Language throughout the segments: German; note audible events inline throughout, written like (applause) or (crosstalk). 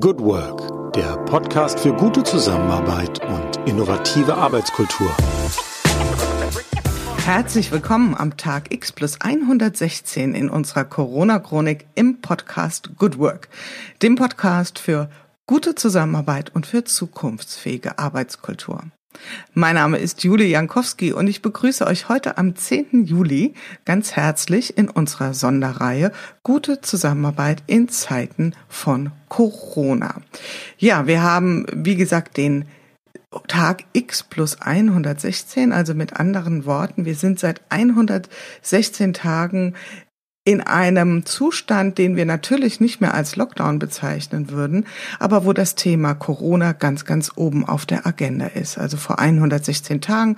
Good Work, der Podcast für gute Zusammenarbeit und innovative Arbeitskultur. Herzlich willkommen am Tag X plus 116 in unserer Corona-Chronik im Podcast Good Work, dem Podcast für gute Zusammenarbeit und für zukunftsfähige Arbeitskultur. Mein Name ist Julie Jankowski und ich begrüße euch heute am 10. Juli ganz herzlich in unserer Sonderreihe Gute Zusammenarbeit in Zeiten von Corona. Ja, wir haben, wie gesagt, den Tag X plus 116, also mit anderen Worten, wir sind seit 116 Tagen in einem Zustand, den wir natürlich nicht mehr als Lockdown bezeichnen würden, aber wo das Thema Corona ganz, ganz oben auf der Agenda ist. Also vor 116 Tagen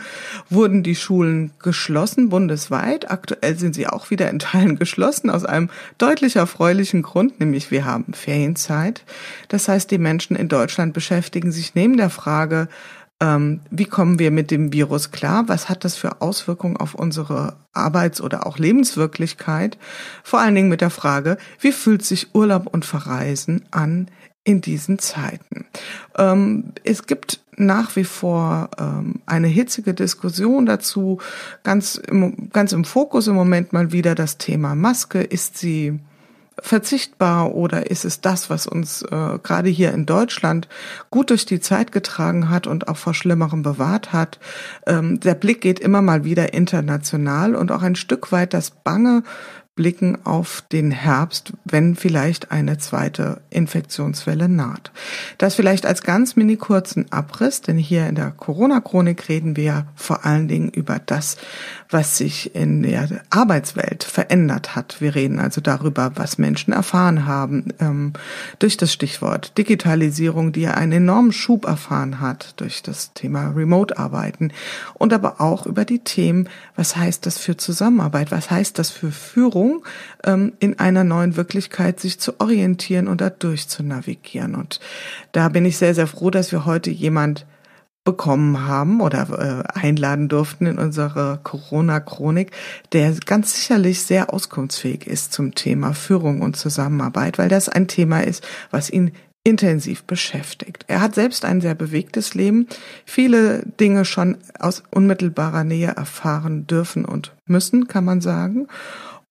wurden die Schulen geschlossen bundesweit. Aktuell sind sie auch wieder in Teilen geschlossen aus einem deutlich erfreulichen Grund, nämlich wir haben Ferienzeit. Das heißt, die Menschen in Deutschland beschäftigen sich neben der Frage, ähm, wie kommen wir mit dem Virus klar? Was hat das für Auswirkungen auf unsere Arbeits- oder auch Lebenswirklichkeit? Vor allen Dingen mit der Frage, wie fühlt sich Urlaub und Verreisen an in diesen Zeiten? Ähm, es gibt nach wie vor ähm, eine hitzige Diskussion dazu. Ganz im, ganz im Fokus im Moment mal wieder das Thema Maske. Ist sie verzichtbar oder ist es das, was uns äh, gerade hier in Deutschland gut durch die Zeit getragen hat und auch vor Schlimmerem bewahrt hat? Ähm, der Blick geht immer mal wieder international und auch ein Stück weit das Bange blicken auf den Herbst, wenn vielleicht eine zweite Infektionswelle naht. Das vielleicht als ganz mini kurzen Abriss, denn hier in der Corona-Chronik reden wir vor allen Dingen über das, was sich in der Arbeitswelt verändert hat. Wir reden also darüber, was Menschen erfahren haben ähm, durch das Stichwort Digitalisierung, die einen enormen Schub erfahren hat durch das Thema Remote-Arbeiten und aber auch über die Themen, was heißt das für Zusammenarbeit, was heißt das für Führung, ähm, in einer neuen Wirklichkeit sich zu orientieren und da durchzunavigieren. Und da bin ich sehr, sehr froh, dass wir heute jemand bekommen haben oder äh, einladen durften in unsere Corona-Chronik, der ganz sicherlich sehr auskunftsfähig ist zum Thema Führung und Zusammenarbeit, weil das ein Thema ist, was ihn intensiv beschäftigt. Er hat selbst ein sehr bewegtes Leben, viele Dinge schon aus unmittelbarer Nähe erfahren dürfen und müssen, kann man sagen.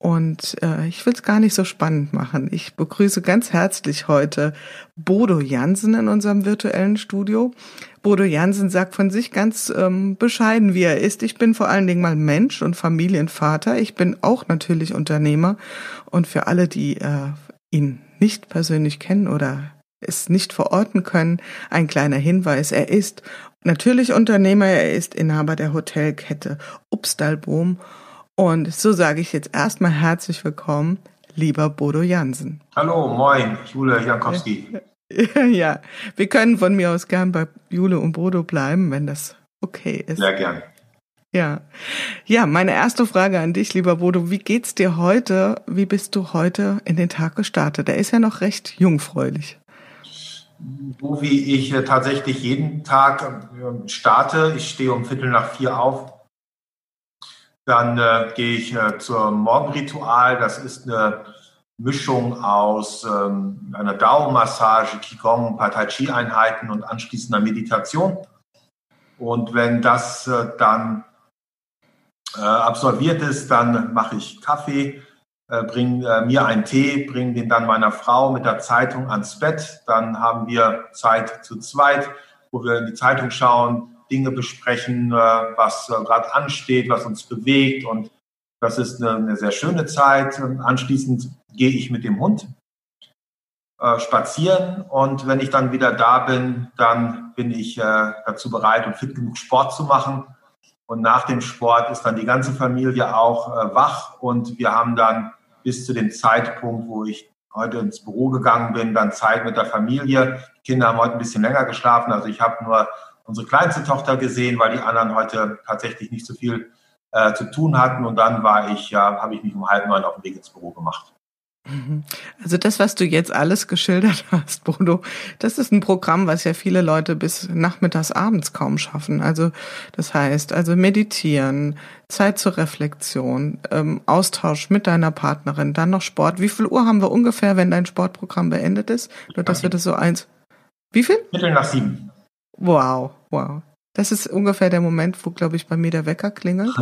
Und äh, ich will es gar nicht so spannend machen. Ich begrüße ganz herzlich heute Bodo Jansen in unserem virtuellen Studio. Bodo Jansen sagt von sich ganz ähm, bescheiden, wie er ist. Ich bin vor allen Dingen mal Mensch und Familienvater. Ich bin auch natürlich Unternehmer. Und für alle, die äh, ihn nicht persönlich kennen oder es nicht verorten können, ein kleiner Hinweis. Er ist natürlich Unternehmer. Er ist Inhaber der Hotelkette Upstalboom und so sage ich jetzt erstmal herzlich willkommen, lieber Bodo Jansen. Hallo, moin, Jule Jankowski. (laughs) ja, wir können von mir aus gern bei Jule und Bodo bleiben, wenn das okay ist. Sehr gern. Ja. Ja, meine erste Frage an dich, lieber Bodo. Wie geht's dir heute? Wie bist du heute in den Tag gestartet? Der ist ja noch recht jungfräulich. So wie ich äh, tatsächlich jeden Tag äh, starte. Ich stehe um Viertel nach vier auf, dann äh, gehe ich äh, zum Morgenritual. Das ist eine Mischung aus ähm, einer Dao-Massage, Qigong, paar Tai Chi-Einheiten und anschließender Meditation. Und wenn das äh, dann äh, absolviert ist, dann mache ich Kaffee, äh, bringe äh, mir einen Tee, bringe den dann meiner Frau mit der Zeitung ans Bett. Dann haben wir Zeit zu zweit, wo wir in die Zeitung schauen, Dinge besprechen, äh, was äh, gerade ansteht, was uns bewegt. Und das ist eine, sehr schöne Zeit. Anschließend gehe ich mit dem Hund äh, spazieren. Und wenn ich dann wieder da bin, dann bin ich dazu bereit und fit genug, Sport zu machen. Und nach dem Sport ist dann die ganze Familie auch wach. Und wir haben dann bis zu dem Zeitpunkt, wo ich heute ins Büro gegangen bin, dann Zeit mit der Familie. Die Kinder haben heute ein bisschen länger geschlafen. Also ich habe nur unsere kleinste Tochter gesehen, weil die anderen heute tatsächlich nicht so viel äh, zu tun hatten. Und dann war ich, ja, habe ich mich um halb neun auf den Weg ins Büro gemacht. Mhm. Also das, was du jetzt alles geschildert (laughs) hast, Bodo, das ist ein Programm, was ja viele Leute bis nachmittags, abends kaum schaffen. Also das heißt, also meditieren, Zeit zur Reflexion, ähm, Austausch mit deiner Partnerin, dann noch Sport. Wie viel Uhr haben wir ungefähr, wenn dein Sportprogramm beendet ist? Nur, dass wir das so eins. Wie viel? Mittel nach sieben. Wow, wow. Das ist ungefähr der Moment, wo, glaube ich, bei mir der Wecker klingelt.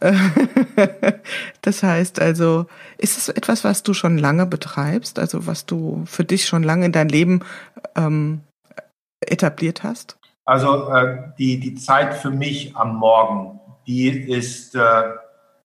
(laughs) (laughs) das heißt also, ist es etwas, was du schon lange betreibst, also was du für dich schon lange in dein Leben ähm, etabliert hast? Also äh, die, die Zeit für mich am Morgen, die ist, äh,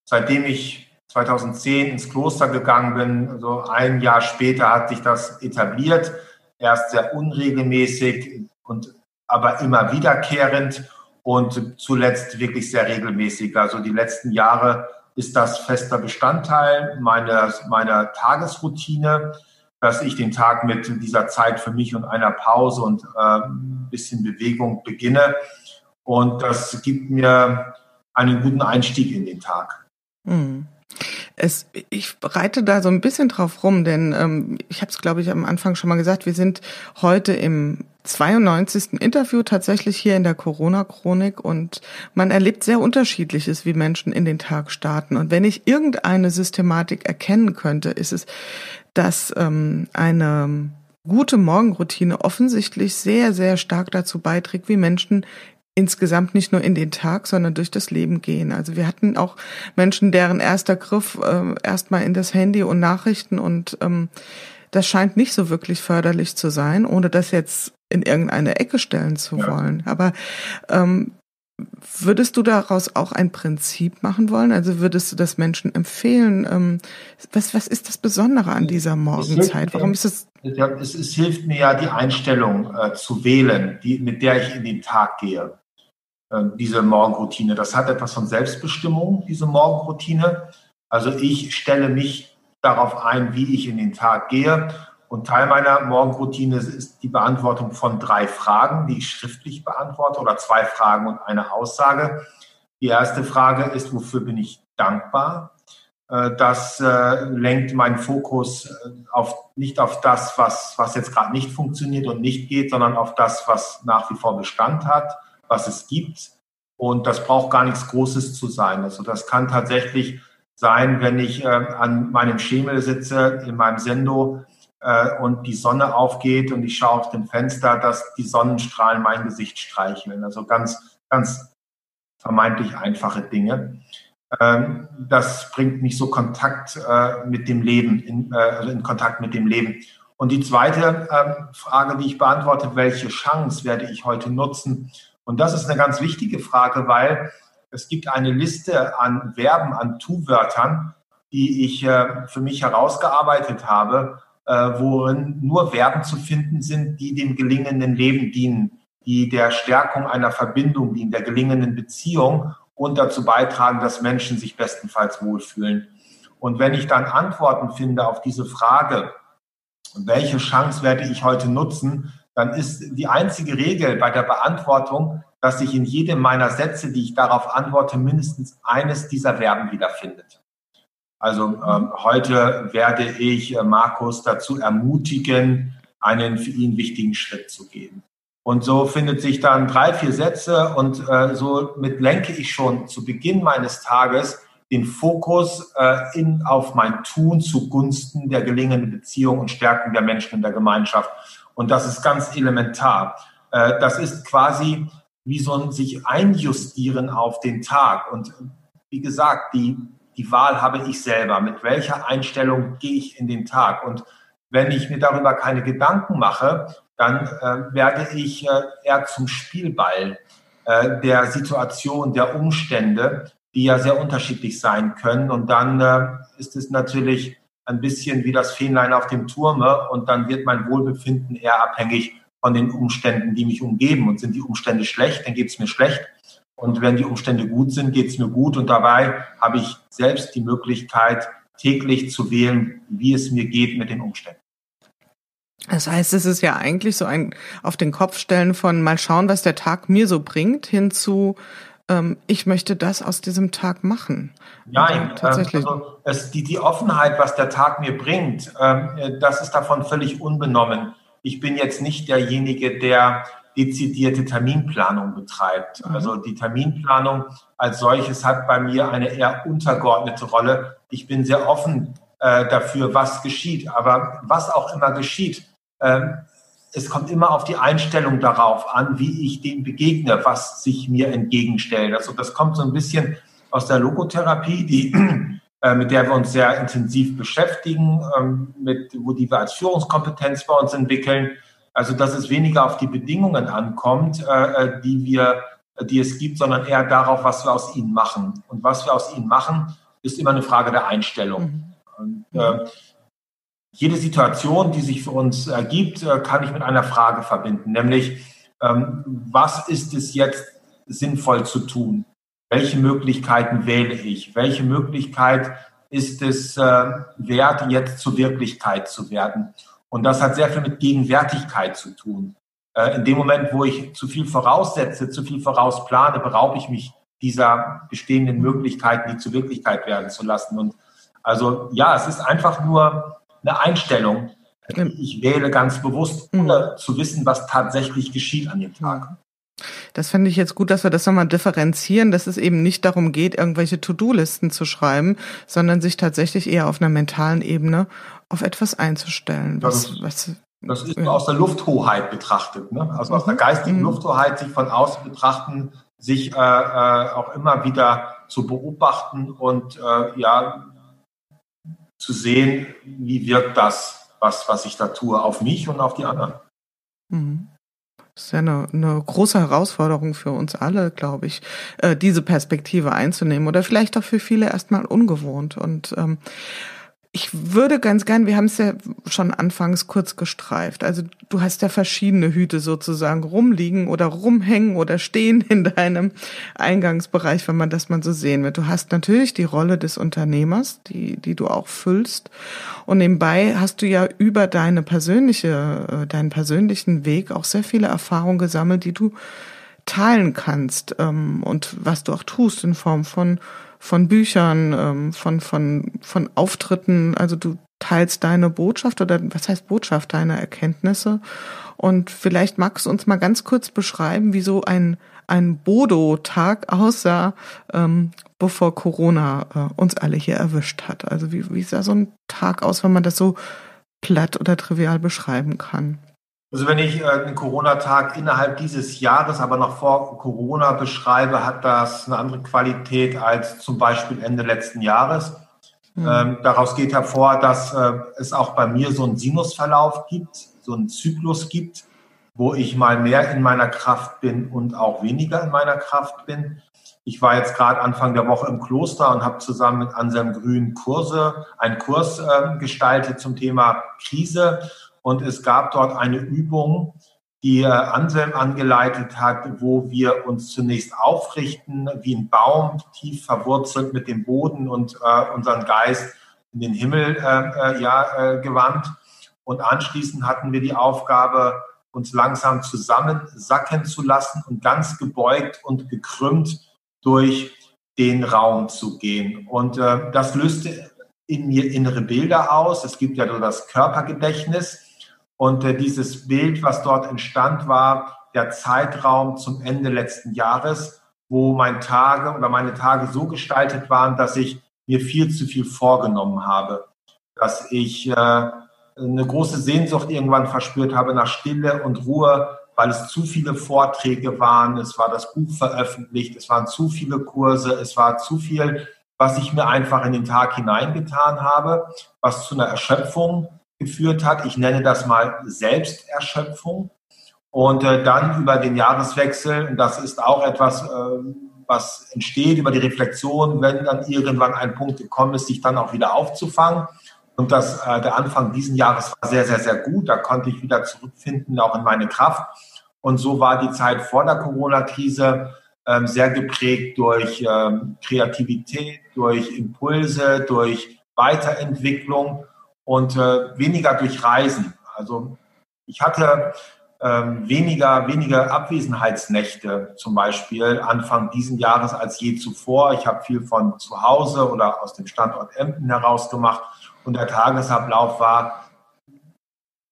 seitdem ich 2010 ins Kloster gegangen bin, so also ein Jahr später hat sich das etabliert, erst sehr unregelmäßig und aber immer wiederkehrend und zuletzt wirklich sehr regelmäßig. Also die letzten Jahre ist das fester Bestandteil meiner, meiner Tagesroutine, dass ich den Tag mit dieser Zeit für mich und einer Pause und äh, ein bisschen Bewegung beginne. Und das gibt mir einen guten Einstieg in den Tag. Mhm. Es, ich reite da so ein bisschen drauf rum, denn ähm, ich habe es, glaube ich, am Anfang schon mal gesagt, wir sind heute im 92. Interview tatsächlich hier in der Corona-Chronik und man erlebt sehr unterschiedliches, wie Menschen in den Tag starten. Und wenn ich irgendeine Systematik erkennen könnte, ist es, dass ähm, eine gute Morgenroutine offensichtlich sehr, sehr stark dazu beiträgt, wie Menschen insgesamt nicht nur in den Tag, sondern durch das Leben gehen. Also wir hatten auch Menschen, deren erster Griff äh, erstmal in das Handy und Nachrichten und ähm, das scheint nicht so wirklich förderlich zu sein, ohne das jetzt in irgendeine Ecke stellen zu ja. wollen. Aber ähm, würdest du daraus auch ein Prinzip machen wollen? Also würdest du das Menschen empfehlen? Ähm, was, was ist das Besondere an dieser Morgenzeit? Warum ist es? Es, es hilft mir ja, die Einstellung äh, zu wählen, die, mit der ich in den Tag gehe. Äh, diese Morgenroutine. Das hat etwas von Selbstbestimmung, diese Morgenroutine. Also ich stelle mich darauf ein, wie ich in den Tag gehe. Und Teil meiner Morgenroutine ist die Beantwortung von drei Fragen, die ich schriftlich beantworte oder zwei Fragen und eine Aussage. Die erste Frage ist, wofür bin ich dankbar? Äh, das äh, lenkt meinen Fokus auf, nicht auf das, was, was jetzt gerade nicht funktioniert und nicht geht, sondern auf das, was nach wie vor Bestand hat was es gibt. Und das braucht gar nichts Großes zu sein. Also das kann tatsächlich sein, wenn ich äh, an meinem Schemel sitze, in meinem Sendo äh, und die Sonne aufgeht und ich schaue auf dem Fenster, dass die Sonnenstrahlen mein Gesicht streicheln. Also ganz, ganz vermeintlich einfache Dinge. Ähm, das bringt mich so Kontakt äh, mit dem Leben, in, äh, also in Kontakt mit dem Leben. Und die zweite ähm, Frage, die ich beantworte, welche Chance werde ich heute nutzen, und das ist eine ganz wichtige Frage, weil es gibt eine Liste an Verben, an Tu-Wörtern, die ich äh, für mich herausgearbeitet habe, äh, worin nur Verben zu finden sind, die dem gelingenden Leben dienen, die der Stärkung einer Verbindung dienen, der gelingenden Beziehung und dazu beitragen, dass Menschen sich bestenfalls wohlfühlen. Und wenn ich dann Antworten finde auf diese Frage, welche Chance werde ich heute nutzen, dann ist die einzige Regel bei der Beantwortung, dass sich in jedem meiner Sätze, die ich darauf antworte, mindestens eines dieser Verben wiederfindet. Also ähm, heute werde ich äh, Markus dazu ermutigen, einen für ihn wichtigen Schritt zu gehen. Und so findet sich dann drei, vier Sätze und äh, so mit lenke ich schon zu Beginn meines Tages den Fokus äh, in, auf mein Tun zugunsten der gelingenden Beziehung und Stärkung der Menschen in der Gemeinschaft. Und das ist ganz elementar. Äh, das ist quasi wie so ein sich einjustieren auf den Tag. Und wie gesagt, die, die Wahl habe ich selber. Mit welcher Einstellung gehe ich in den Tag? Und wenn ich mir darüber keine Gedanken mache, dann äh, werde ich äh, eher zum Spielball äh, der Situation, der Umstände, die ja sehr unterschiedlich sein können. Und dann äh, ist es natürlich ein bisschen wie das Fähnlein auf dem Turme und dann wird mein Wohlbefinden eher abhängig von den Umständen, die mich umgeben. Und sind die Umstände schlecht, dann geht es mir schlecht. Und wenn die Umstände gut sind, geht es mir gut. Und dabei habe ich selbst die Möglichkeit, täglich zu wählen, wie es mir geht mit den Umständen. Das heißt, es ist ja eigentlich so ein auf den Kopf stellen von mal schauen, was der Tag mir so bringt, hin zu ähm, ich möchte das aus diesem Tag machen. Nein, ähm, tatsächlich. Also es, die, die Offenheit, was der Tag mir bringt, ähm, äh, das ist davon völlig unbenommen. Ich bin jetzt nicht derjenige, der dezidierte Terminplanung betreibt. Mhm. Also die Terminplanung als solches hat bei mir eine eher untergeordnete Rolle. Ich bin sehr offen äh, dafür, was geschieht. Aber was auch immer geschieht, ähm, es kommt immer auf die Einstellung darauf an, wie ich dem begegne, was sich mir entgegenstellt. Also das kommt so ein bisschen aus der Logotherapie, die, (clears throat) äh, mit der wir uns sehr intensiv beschäftigen, ähm, mit, wo die wir als Führungskompetenz bei uns entwickeln. Also dass es weniger auf die Bedingungen ankommt, äh, äh die wir, die es gibt, sondern eher darauf, was wir aus ihnen machen. Und was wir aus ihnen machen, ist immer eine Frage der Einstellung. Mhm. Und, äh, jede Situation, die sich für uns ergibt, äh, kann ich mit einer Frage verbinden, nämlich ähm, was ist es jetzt sinnvoll zu tun? Welche Möglichkeiten wähle ich? Welche Möglichkeit ist es äh, wert, jetzt zur Wirklichkeit zu werden? Und das hat sehr viel mit Gegenwärtigkeit zu tun. Äh, in dem Moment, wo ich zu viel voraussetze, zu viel vorausplane, beraube ich mich dieser bestehenden Möglichkeiten, die zur Wirklichkeit werden zu lassen. Und also ja, es ist einfach nur eine Einstellung. Ich wähle ganz bewusst, ohne mhm. zu wissen, was tatsächlich geschieht an dem Tag. Das finde ich jetzt gut, dass wir das nochmal differenzieren, dass es eben nicht darum geht, irgendwelche To-Do-Listen zu schreiben, sondern sich tatsächlich eher auf einer mentalen Ebene auf etwas einzustellen. Was, das, was, das ist ja. aus der Lufthoheit betrachtet, ne? also aus der mhm. geistigen mhm. Lufthoheit, sich von außen betrachten, sich äh, äh, auch immer wieder zu beobachten und äh, ja zu sehen, wie wirkt das, was, was ich da tue, auf mich und auf die anderen. Mhm. Das ist ja eine, eine große Herausforderung für uns alle, glaube ich, äh, diese Perspektive einzunehmen oder vielleicht auch für viele erstmal ungewohnt. Und ähm, ich würde ganz gern, wir haben es ja schon anfangs kurz gestreift. Also du hast ja verschiedene Hüte sozusagen rumliegen oder rumhängen oder stehen in deinem Eingangsbereich, wenn man das mal so sehen wird. Du hast natürlich die Rolle des Unternehmers, die, die du auch füllst. Und nebenbei hast du ja über deine persönliche, äh, deinen persönlichen Weg auch sehr viele Erfahrungen gesammelt, die du teilen kannst ähm, und was du auch tust in Form von von Büchern, ähm, von, von, von Auftritten. Also du teilst deine Botschaft oder was heißt Botschaft, deine Erkenntnisse. Und vielleicht magst du uns mal ganz kurz beschreiben, wie so ein, ein Bodo-Tag aussah, ähm, bevor Corona äh, uns alle hier erwischt hat. Also wie, wie sah so ein Tag aus, wenn man das so platt oder trivial beschreiben kann? Also wenn ich äh, einen Corona-Tag innerhalb dieses Jahres, aber noch vor Corona beschreibe, hat das eine andere Qualität als zum Beispiel Ende letzten Jahres. Mhm. Ähm, daraus geht hervor, dass äh, es auch bei mir so einen Sinusverlauf gibt, so einen Zyklus gibt, wo ich mal mehr in meiner Kraft bin und auch weniger in meiner Kraft bin. Ich war jetzt gerade Anfang der Woche im Kloster und habe zusammen mit Anselm Grün Kurse, einen Kurs äh, gestaltet zum Thema Krise. Und es gab dort eine Übung, die Anselm angeleitet hat, wo wir uns zunächst aufrichten, wie ein Baum, tief verwurzelt mit dem Boden und äh, unseren Geist in den Himmel äh, äh ja, äh, gewandt. Und anschließend hatten wir die Aufgabe, uns langsam zusammensacken zu lassen und ganz gebeugt und gekrümmt durch den Raum zu gehen. Und äh, das löste in mir innere Bilder aus. Es gibt ja nur das Körpergedächtnis. Und äh, dieses Bild, was dort entstand, war der Zeitraum zum Ende letzten Jahres, wo meine Tage oder meine Tage so gestaltet waren, dass ich mir viel zu viel vorgenommen habe, dass ich äh, eine große Sehnsucht irgendwann verspürt habe nach Stille und Ruhe, weil es zu viele Vorträge waren, es war das Buch veröffentlicht, es waren zu viele Kurse, es war zu viel, was ich mir einfach in den Tag hineingetan habe, was zu einer Erschöpfung geführt hat. Ich nenne das mal Selbsterschöpfung. Und äh, dann über den Jahreswechsel, und das ist auch etwas, äh, was entsteht über die Reflexion, wenn dann irgendwann ein Punkt gekommen ist, sich dann auch wieder aufzufangen. Und das, äh, der Anfang diesen Jahres war sehr, sehr, sehr gut. Da konnte ich wieder zurückfinden, auch in meine Kraft. Und so war die Zeit vor der Corona-Krise ähm, sehr geprägt durch ähm, Kreativität, durch Impulse, durch Weiterentwicklung und äh, weniger durch Reisen. Also ich hatte ähm, weniger, weniger Abwesenheitsnächte zum Beispiel Anfang diesen Jahres als je zuvor. Ich habe viel von zu Hause oder aus dem Standort Emden heraus gemacht und der Tagesablauf war,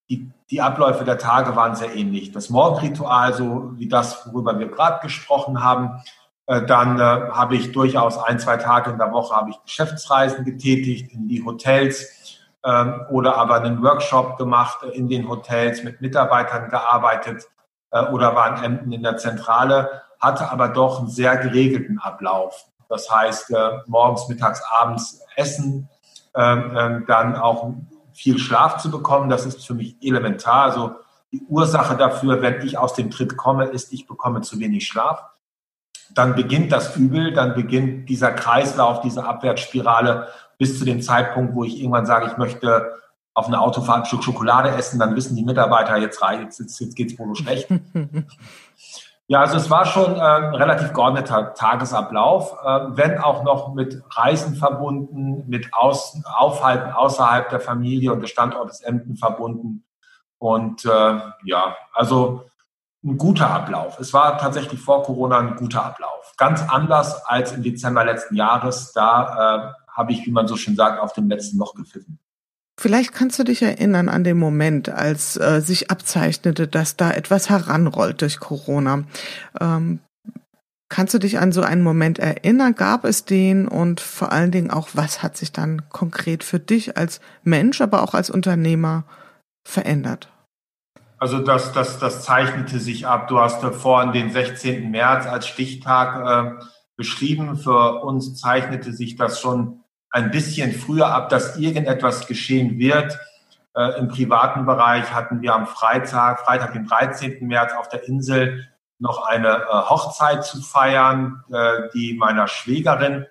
die, die Abläufe der Tage waren sehr ähnlich. Das Morgenritual, so wie das, worüber wir gerade gesprochen haben, äh, dann äh, habe ich durchaus ein, zwei Tage in der Woche habe ich Geschäftsreisen getätigt in die Hotels ähm, oder aber einen Workshop gemacht in den Hotels, mit Mitarbeitern gearbeitet äh, oder war in Emden in der Zentrale, hatte aber doch einen sehr geregelten Ablauf. Das heißt, äh, morgens, mittags, abends essen, ähm, ähm, dann auch viel Schlaf zu bekommen, das ist für mich elementar. Also die Ursache dafür, wenn ich aus dem Tritt komme, ist, ich bekomme zu wenig Schlaf. Dann beginnt das Übel, dann beginnt dieser Kreislauf, diese Abwärtsspirale, bis zu dem Zeitpunkt, wo ich irgendwann sage, ich möchte auf eine Autofahrt ein Stück Schokolade essen, dann wissen die Mitarbeiter, jetzt, jetzt, jetzt, jetzt geht es wohl schlecht. (laughs) ja, also es war schon äh, ein relativ geordneter Tagesablauf, äh, wenn auch noch mit Reisen verbunden, mit Aus Aufhalten außerhalb der Familie und des Standortes Emden verbunden. Und äh, ja, also ein guter Ablauf. Es war tatsächlich vor Corona ein guter Ablauf. Ganz anders als im Dezember letzten Jahres. Da äh, habe ich, wie man so schön sagt, auf dem letzten Loch gepfiffen. Vielleicht kannst du dich erinnern an den Moment, als äh, sich abzeichnete, dass da etwas heranrollt durch Corona. Ähm, kannst du dich an so einen Moment erinnern? Gab es den? Und vor allen Dingen auch, was hat sich dann konkret für dich als Mensch, aber auch als Unternehmer verändert? Also das, das, das zeichnete sich ab. Du hast vorhin den 16. März als Stichtag äh, beschrieben. Für uns zeichnete sich das schon ein bisschen früher ab, dass irgendetwas geschehen wird. Äh, Im privaten Bereich hatten wir am Freitag, Freitag, den 13. März auf der Insel noch eine äh, Hochzeit zu feiern, äh, die meiner Schwägerin.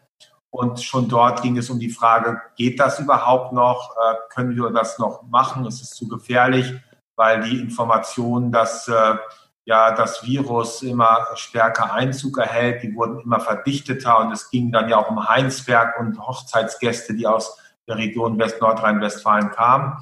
Und schon dort ging es um die Frage, geht das überhaupt noch? Äh, können wir das noch machen? Es ist zu gefährlich, weil die Information, dass äh, ja das Virus immer stärker Einzug erhält. Die wurden immer verdichteter und es ging dann ja auch um Heinsberg und Hochzeitsgäste, die aus der Region West-Nordrhein-Westfalen kamen.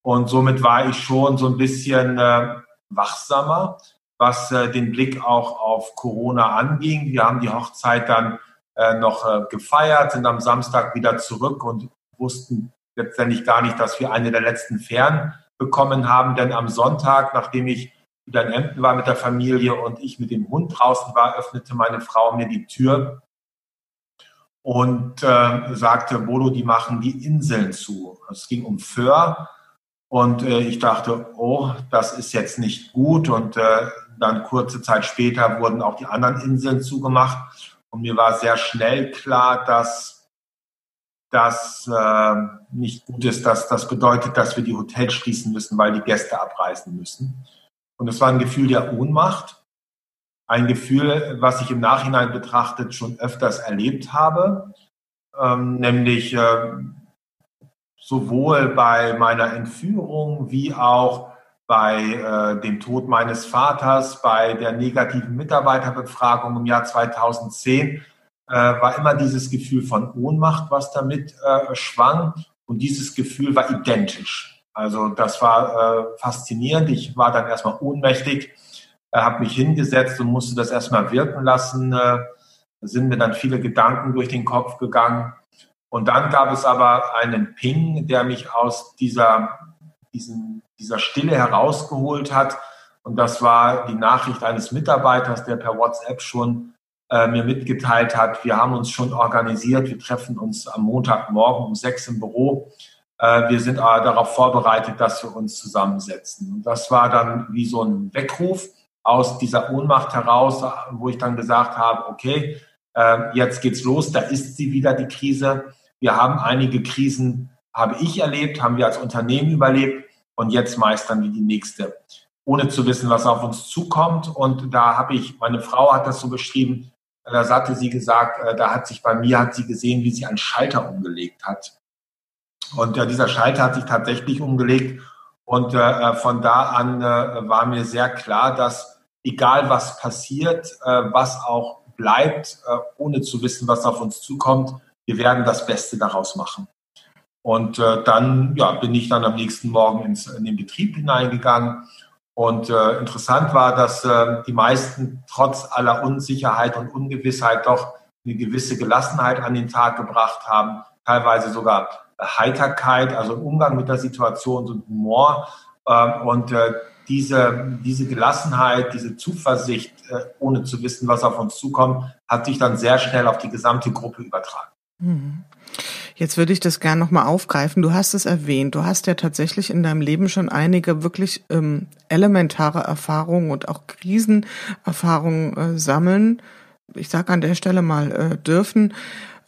Und somit war ich schon so ein bisschen äh, wachsamer, was äh, den Blick auch auf Corona anging. Wir haben die Hochzeit dann äh, noch äh, gefeiert, sind am Samstag wieder zurück und wussten letztendlich gar nicht, dass wir eine der letzten Fähren bekommen haben. Denn am Sonntag, nachdem ich in Emden war mit der Familie und ich mit dem Hund draußen war, öffnete meine Frau mir die Tür und äh, sagte, Bodo, die machen die Inseln zu. Es ging um Föhr und äh, ich dachte, oh, das ist jetzt nicht gut und äh, dann kurze Zeit später wurden auch die anderen Inseln zugemacht und mir war sehr schnell klar, dass das äh, nicht gut ist, dass das bedeutet, dass wir die Hotels schließen müssen, weil die Gäste abreisen müssen. Und es war ein Gefühl der Ohnmacht, ein Gefühl, was ich im Nachhinein betrachtet schon öfters erlebt habe, ähm, nämlich äh, sowohl bei meiner Entführung wie auch bei äh, dem Tod meines Vaters, bei der negativen Mitarbeiterbefragung im Jahr 2010, äh, war immer dieses Gefühl von Ohnmacht, was damit äh, schwang. Und dieses Gefühl war identisch. Also das war äh, faszinierend. Ich war dann erstmal ohnmächtig, äh, habe mich hingesetzt und musste das erstmal wirken lassen. Äh, da sind mir dann viele Gedanken durch den Kopf gegangen. Und dann gab es aber einen Ping, der mich aus dieser, diesen, dieser Stille herausgeholt hat. Und das war die Nachricht eines Mitarbeiters, der per WhatsApp schon äh, mir mitgeteilt hat, wir haben uns schon organisiert, wir treffen uns am Montagmorgen um sechs im Büro wir sind darauf vorbereitet, dass wir uns zusammensetzen. Und das war dann wie so ein Weckruf aus dieser Ohnmacht heraus, wo ich dann gesagt habe, okay, äh, jetzt geht's los, da ist sie wieder, die Krise. Wir haben einige Krisen, habe ich erlebt, haben wir als Unternehmen überlebt und jetzt meistern wir die nächste, ohne zu wissen, was auf uns zukommt. Und da habe ich, meine Frau hat das so beschrieben, da hatte sie gesagt, äh, da hat sich bei mir, hat sie gesehen, wie sie einen Schalter umgelegt hat. Und äh, dieser Schalter hat sich tatsächlich umgelegt. Und äh, von da an äh, war mir sehr klar, dass egal was passiert, äh, was auch bleibt, äh, ohne zu wissen, was auf uns zukommt, wir werden das Beste daraus machen. Und äh, dann ja, bin ich dann am nächsten Morgen ins, in den Betrieb hineingegangen Und äh, interessant war, dass äh, die meisten trotz aller Unsicherheit und Ungewissheit doch eine gewisse Gelassenheit an den Tag gebracht haben, teilweise sogar Heiterkeit, also Umgang mit der Situation, so Humor. Äh, und äh, diese, diese Gelassenheit, diese Zuversicht, äh, ohne zu wissen, was auf uns zukommt, hat sich dann sehr schnell auf die gesamte Gruppe übertragen. Mhm. Jetzt würde ich das gerne nochmal aufgreifen. Du hast es erwähnt. Du hast ja tatsächlich in deinem Leben schon einige wirklich ähm, elementare Erfahrungen und auch Krisenerfahrungen äh, sammeln. Ich sage an der Stelle mal äh, dürfen.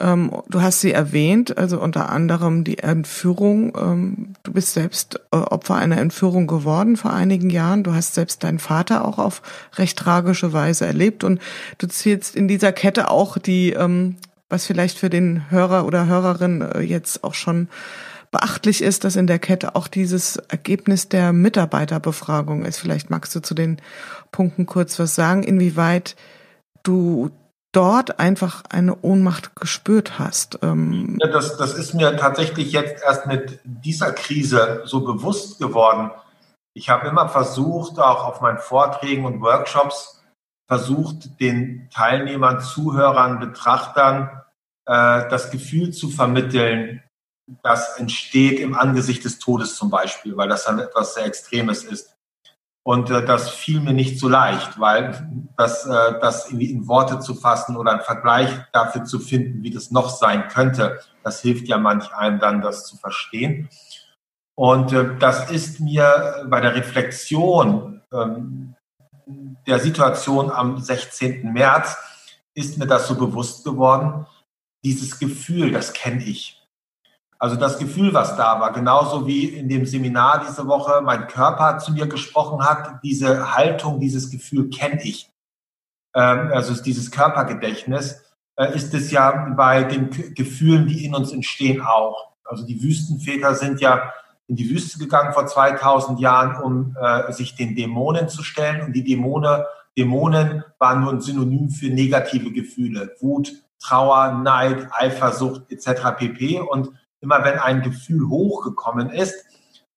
Ähm, du hast sie erwähnt, also unter anderem die Entführung. Ähm, du bist selbst äh, Opfer einer Entführung geworden vor einigen Jahren. Du hast selbst deinen Vater auch auf recht tragische Weise erlebt und du zählst in dieser Kette auch die, ähm, was vielleicht für den Hörer oder Hörerin äh, jetzt auch schon beachtlich ist, dass in der Kette auch dieses Ergebnis der Mitarbeiterbefragung ist. Vielleicht magst du zu den Punkten kurz was sagen, inwieweit du dort einfach eine Ohnmacht gespürt hast? Ähm ja, das, das ist mir tatsächlich jetzt erst mit dieser Krise so bewusst geworden. Ich habe immer versucht, auch auf meinen Vorträgen und Workshops, versucht, den Teilnehmern, Zuhörern, Betrachtern äh, das Gefühl zu vermitteln, das entsteht im Angesicht des Todes zum Beispiel, weil das dann etwas sehr Extremes ist. Und äh, das fiel mir nicht so leicht, weil das, äh, das irgendwie in Worte zu fassen oder einen Vergleich dafür zu finden, wie das noch sein könnte, das hilft ja manch einem dann, das zu verstehen. Und äh, das ist mir bei der Reflexion ähm, der Situation am 16. März, ist mir das so bewusst geworden. Dieses Gefühl, das kenne ich. Also das Gefühl, was da war, genauso wie in dem Seminar diese Woche mein Körper zu mir gesprochen hat, diese Haltung, dieses Gefühl kenne ich. Ähm, also dieses Körpergedächtnis äh, ist es ja bei den Gefühlen, die in uns entstehen, auch. Also die Wüstenväter sind ja in die Wüste gegangen vor 2000 Jahren, um äh, sich den Dämonen zu stellen. Und die Dämonen, Dämonen waren nur ein Synonym für negative Gefühle. Wut, Trauer, Neid, Eifersucht etc. pp. Und immer wenn ein Gefühl hochgekommen ist,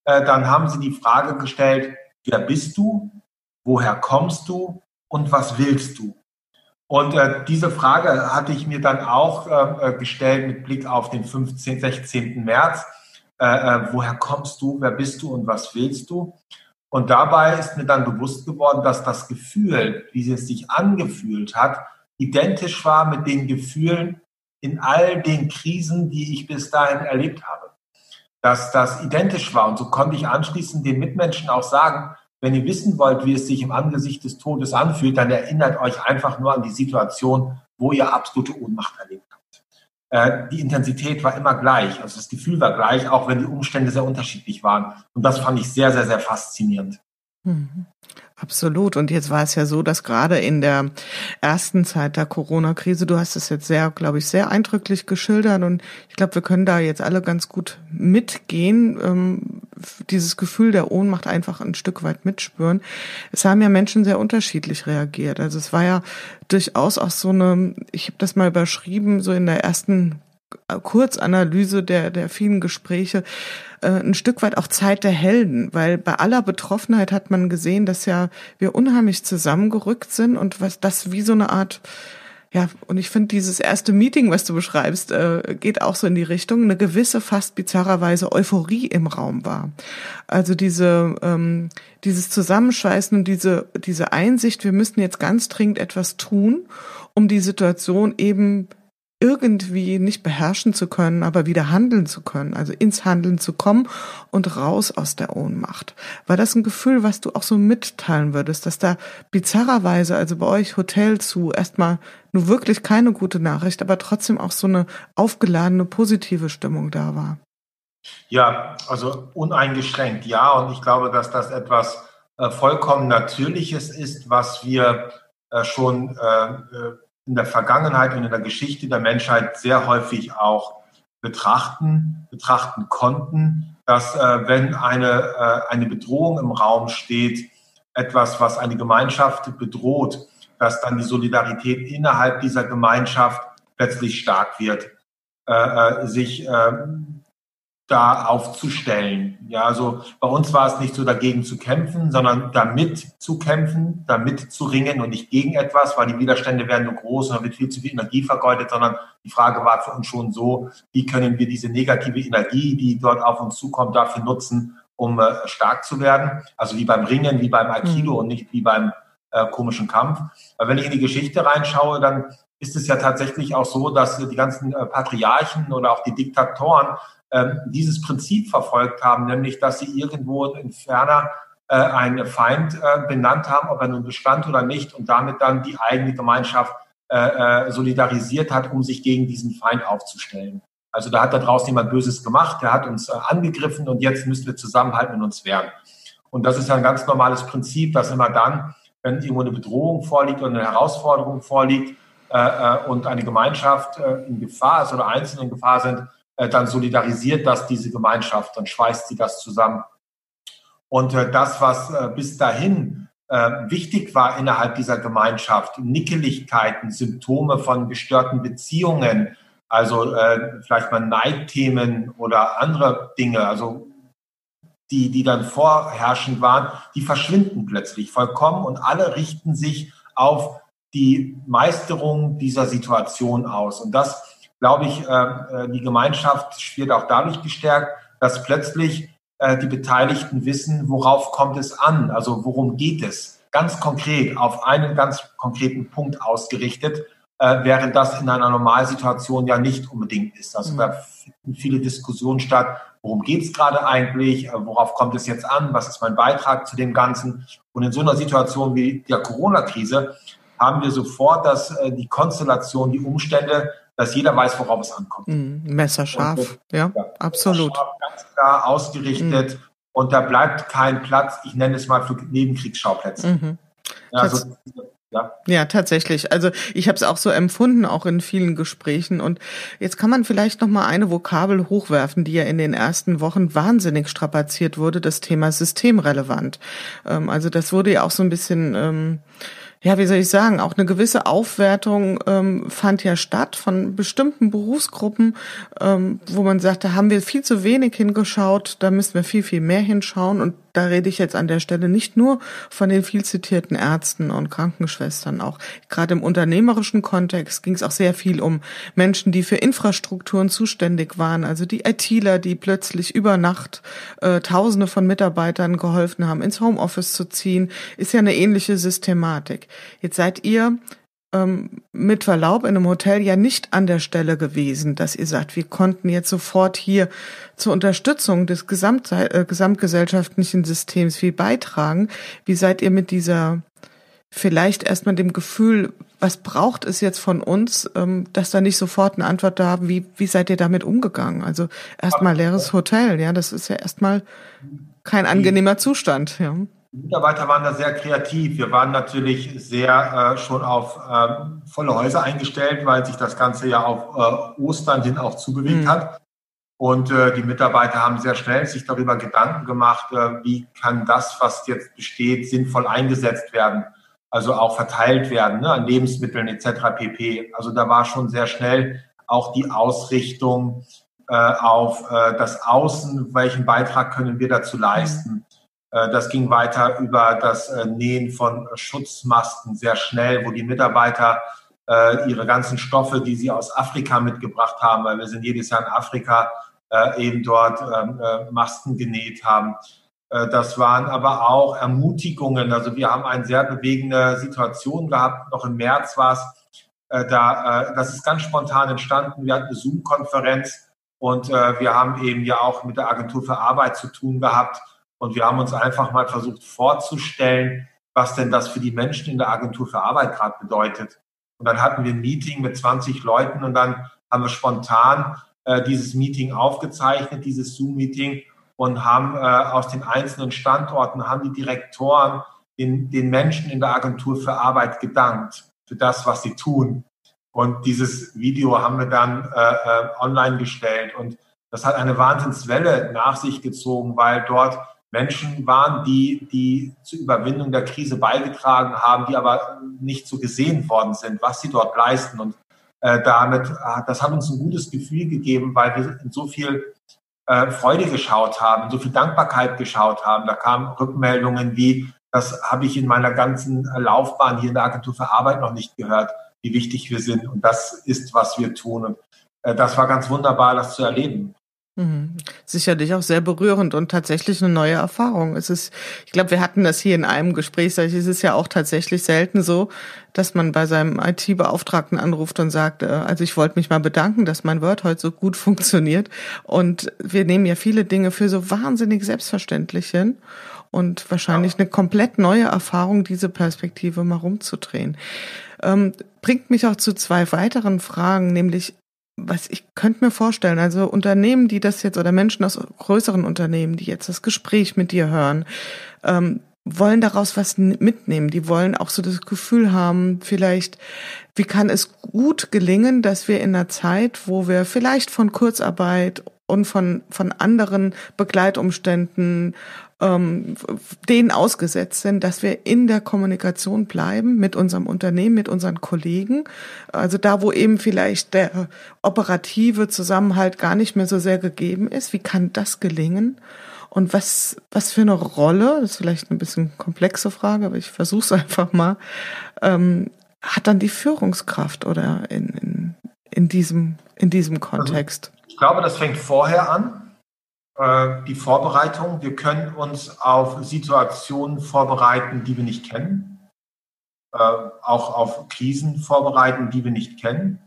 äh, dann haben sie die Frage gestellt, wer bist du, woher kommst du und was willst du? Und äh, diese Frage hatte ich mir dann auch äh, äh gestellt mit Blick auf den 15., 16. März. Äh, äh, woher kommst du, wer bist du und was willst du? Und dabei ist mir dann bewusst geworden, dass das Gefühl, wie es sich angefühlt hat, identisch war mit den Gefühlen, in all den Krisen, die ich bis dahin erlebt habe, dass das identisch war. Und so konnte ich anschließend den Mitmenschen auch sagen, wenn ihr wissen wollt, wie es sich im Angesicht des Todes anfühlt, dann erinnert euch einfach nur an die Situation, wo ihr absolute Ohnmacht erlebt habt. Äh, die Intensität war immer gleich, also das Gefühl war gleich, auch wenn die Umstände sehr unterschiedlich waren. Und das fand ich sehr, sehr, sehr faszinierend. Mhm. Absolut. Und jetzt war es ja so, dass gerade in der ersten Zeit der Corona-Krise, du hast es jetzt sehr, glaube ich, sehr eindrücklich geschildert und ich glaube, wir können da jetzt alle ganz gut mitgehen, ähm, dieses Gefühl der Ohnmacht einfach ein Stück weit mitspüren. Es haben ja Menschen sehr unterschiedlich reagiert. Also es war ja durchaus auch so eine, ich habe das mal überschrieben, so in der ersten Kurzanalyse der, der vielen Gespräche äh, ein Stück weit auch Zeit der Helden, weil bei aller Betroffenheit hat man gesehen, dass ja wir unheimlich zusammengerückt sind und was das wie so eine Art ja, und ich finde, dieses erste Meeting, was du beschreibst, äh, geht auch so in die Richtung, eine gewisse, fast bizarrerweise Euphorie im Raum war. Also diese, ähm, dieses Zusammenschweißen und diese, diese Einsicht, wir müssen jetzt ganz dringend etwas tun, um die Situation eben irgendwie nicht beherrschen zu können, aber wieder handeln zu können, also ins Handeln zu kommen und raus aus der Ohnmacht. War das ein Gefühl, was du auch so mitteilen würdest, dass da bizarrerweise, also bei euch Hotel zu, erstmal nur wirklich keine gute Nachricht, aber trotzdem auch so eine aufgeladene positive Stimmung da war? Ja, also uneingeschränkt, ja. Und ich glaube, dass das etwas äh, vollkommen Natürliches ist, was wir äh, schon äh, äh in der Vergangenheit und in der Geschichte der Menschheit sehr häufig auch betrachten, betrachten konnten, dass äh, wenn eine, äh, eine Bedrohung im Raum steht, etwas, was eine Gemeinschaft bedroht, dass dann die Solidarität innerhalb dieser Gemeinschaft plötzlich stark wird, äh, äh sich äh, da aufzustellen. Ja, also bei uns war es nicht so dagegen zu kämpfen, sondern damit zu kämpfen, damit zu ringen und nicht gegen etwas, weil die Widerstände werden nur groß und da wird viel zu viel Energie vergeudet, sondern die Frage war für uns schon so, wie können wir diese negative Energie, die dort auf uns zukommt, dafür nutzen, um äh, stark zu werden. Also wie beim Ringen, wie beim Aikido mhm. und nicht wie beim äh, komischen Kampf. Weil wenn ich in die Geschichte reinschaue, dann ist es ja tatsächlich auch so, dass die ganzen äh, Patriarchen oder auch die Diktatoren dieses Prinzip verfolgt haben, nämlich dass sie irgendwo in ferner äh, einen Feind äh, benannt haben, ob er nun bestand oder nicht, und damit dann die eigene Gemeinschaft äh, äh, solidarisiert hat, um sich gegen diesen Feind aufzustellen. Also da hat da draußen jemand Böses gemacht, der hat uns angegriffen und jetzt müssen wir zusammenhalten und uns wehren. Und das ist ja ein ganz normales Prinzip, dass immer dann, wenn irgendwo eine Bedrohung vorliegt oder eine Herausforderung vorliegt und eine Gemeinschaft in Gefahr ist oder Einzelne in Gefahr sind, äh, dann solidarisiert das diese Gemeinschaft, dann schweißt sie das zusammen. Und äh, das, was äh, bis dahin wichtig war innerhalb dieser Gemeinschaft, Nickeligkeiten, Symptome von gestörten Beziehungen, also vielleicht mal Neidthemen oder andere Dinge, also die, die dann vorherrschend waren, die verschwinden plötzlich vollkommen und alle richten sich auf die Meisterung dieser Situation aus. Und das glaube ich, äh, äh, die Gemeinschaft wird auch dadurch gestärkt, dass plötzlich äh, die Beteiligten wissen, worauf kommt es an, also worum geht es. Ganz konkret, auf einen ganz konkreten Punkt ausgerichtet, während das in einer Normalsituation ja nicht unbedingt ist. Also mhm. da finden viele Diskussionen statt, worum geht es gerade eigentlich, worauf kommt es jetzt an, was ist mein Beitrag zu dem Ganzen. Und in so einer Situation wie der Corona-Krise haben wir sofort dass die Konstellation, die Umstände, dass jeder weiß, worauf es ankommt. Mm, messerscharf, und, ja, ja, absolut. Ganz klar ausgerichtet mm. und da bleibt kein Platz, ich nenne es mal für Nebenkriegsschauplätze. Mhm. Ja, also, ja. ja, tatsächlich. Also ich habe es auch so empfunden, auch in vielen Gesprächen. Und jetzt kann man vielleicht noch mal eine Vokabel hochwerfen, die ja in den ersten Wochen wahnsinnig strapaziert wurde, das Thema systemrelevant. Ähm, also das wurde ja auch so ein bisschen ähm, ja, wie soll ich sagen, auch eine gewisse Aufwertung ähm, fand ja statt von bestimmten Berufsgruppen, ähm, wo man sagte, haben wir viel zu wenig hingeschaut, da müssen wir viel, viel mehr hinschauen. Und da rede ich jetzt an der Stelle nicht nur von den viel zitierten Ärzten und Krankenschwestern. Auch gerade im unternehmerischen Kontext ging es auch sehr viel um Menschen, die für Infrastrukturen zuständig waren. Also die ITler, die plötzlich über Nacht äh, Tausende von Mitarbeitern geholfen haben, ins Homeoffice zu ziehen, ist ja eine ähnliche Systematik. Jetzt seid ihr ähm, mit Verlaub in einem Hotel ja nicht an der Stelle gewesen, dass ihr sagt, wir konnten jetzt sofort hier zur Unterstützung des Gesamt, äh, gesamtgesellschaftlichen Systems viel beitragen. Wie seid ihr mit dieser vielleicht erstmal dem Gefühl, was braucht es jetzt von uns, ähm, dass da nicht sofort eine Antwort da haben, wie, wie seid ihr damit umgegangen? Also erstmal leeres Hotel, ja, das ist ja erstmal kein angenehmer Zustand, ja. Die Mitarbeiter waren da sehr kreativ. Wir waren natürlich sehr äh, schon auf äh, volle Häuser eingestellt, weil sich das Ganze ja auf äh, Ostern hin auch zubewegt mhm. hat. Und äh, die Mitarbeiter haben sehr schnell sich darüber Gedanken gemacht, äh, wie kann das, was jetzt besteht, sinnvoll eingesetzt werden, also auch verteilt werden ne, an Lebensmitteln etc. pp. Also da war schon sehr schnell auch die Ausrichtung äh, auf äh, das Außen, welchen Beitrag können wir dazu leisten. Äh, das ging weiter über das äh, Nähen von Schutzmasken sehr schnell, wo die Mitarbeiter äh, ihre ganzen Stoffe, die sie aus Afrika mitgebracht haben, weil wir sind jedes Jahr in Afrika, eben dort ähm, Masken genäht haben. Das waren aber auch Ermutigungen. Also wir haben eine sehr bewegende Situation gehabt. Noch im März war es, da, das ist ganz spontan entstanden. Wir hatten eine Zoom-Konferenz und wir haben eben ja auch mit der Agentur für Arbeit zu tun gehabt und wir haben uns einfach mal versucht vorzustellen, was denn das für die Menschen in der Agentur für Arbeit gerade bedeutet. Und dann hatten wir ein Meeting mit 20 Leuten und dann haben wir spontan äh, dieses Meeting aufgezeichnet, dieses Zoom-Meeting und haben äh, aus den einzelnen Standorten, haben die Direktoren den, den Menschen in der Agentur für Arbeit gedankt für das, was sie tun. Und dieses Video haben wir dann äh, äh online gestellt und das hat eine Wahnsinnswelle nach sich gezogen, weil dort Menschen waren, die, die zur Überwindung der Krise beigetragen haben, die aber nicht so gesehen worden sind, was sie dort leisten. Und äh, damit, das hat uns ein gutes Gefühl gegeben, weil wir in so viel äh, Freude geschaut haben, so viel Dankbarkeit geschaut haben. Da kamen Rückmeldungen wie, das habe ich in meiner ganzen Laufbahn hier in der Agentur für Arbeit noch nicht gehört, wie wichtig wir sind. Und das ist, was wir tun. Und äh, das war ganz wunderbar, das zu erleben. Mhm. Sicherlich auch sehr berührend und tatsächlich eine neue Erfahrung. Es ist, ich glaube, wir hatten das hier in einem Gespräch, es ist ja auch tatsächlich selten so, dass man bei seinem IT-Beauftragten anruft und sagt, äh, also ich wollte mich mal bedanken, dass mein Word heute so gut (laughs) funktioniert. Und wir nehmen ja viele Dinge für so wahnsinnig selbstverständlich hin und wahrscheinlich eine komplett neue Erfahrung, diese Perspektive mal rumzudrehen. Ähm, bringt mich auch zu zwei weiteren Fragen, nämlich was ich könnte mir vorstellen, also Unternehmen, die das jetzt oder Menschen aus größeren Unternehmen, die jetzt das Gespräch mit dir hören, ähm, wollen daraus was mitnehmen. Die wollen auch so das Gefühl haben, vielleicht, wie kann es gut gelingen, dass wir in einer Zeit, wo wir vielleicht von Kurzarbeit und von, von anderen Begleitumständen ähm, denen ausgesetzt sind, dass wir in der Kommunikation bleiben mit unserem Unternehmen, mit unseren Kollegen. Also da, wo eben vielleicht der operative Zusammenhalt gar nicht mehr so sehr gegeben ist. Wie kann das gelingen? Und was, was für eine Rolle, das ist vielleicht eine bisschen komplexe Frage, aber ich versuche es (laughs) einfach mal, ähm, hat dann die Führungskraft oder in, in, in, diesem, in diesem also Kontext? Ich glaube, das fängt vorher an. Äh, die Vorbereitung. Wir können uns auf Situationen vorbereiten, die wir nicht kennen, äh, auch auf Krisen vorbereiten, die wir nicht kennen,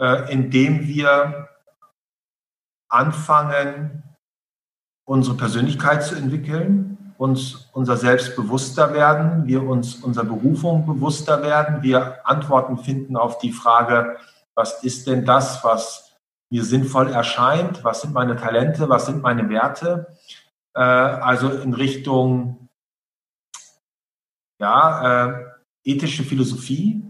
äh, indem wir anfangen, unsere Persönlichkeit zu entwickeln, uns unser Selbst bewusster werden, wir uns unserer Berufung bewusster werden, wir Antworten finden auf die Frage, was ist denn das, was mir sinnvoll erscheint, was sind meine Talente, was sind meine Werte. Äh, also in Richtung ja, äh, ethische Philosophie,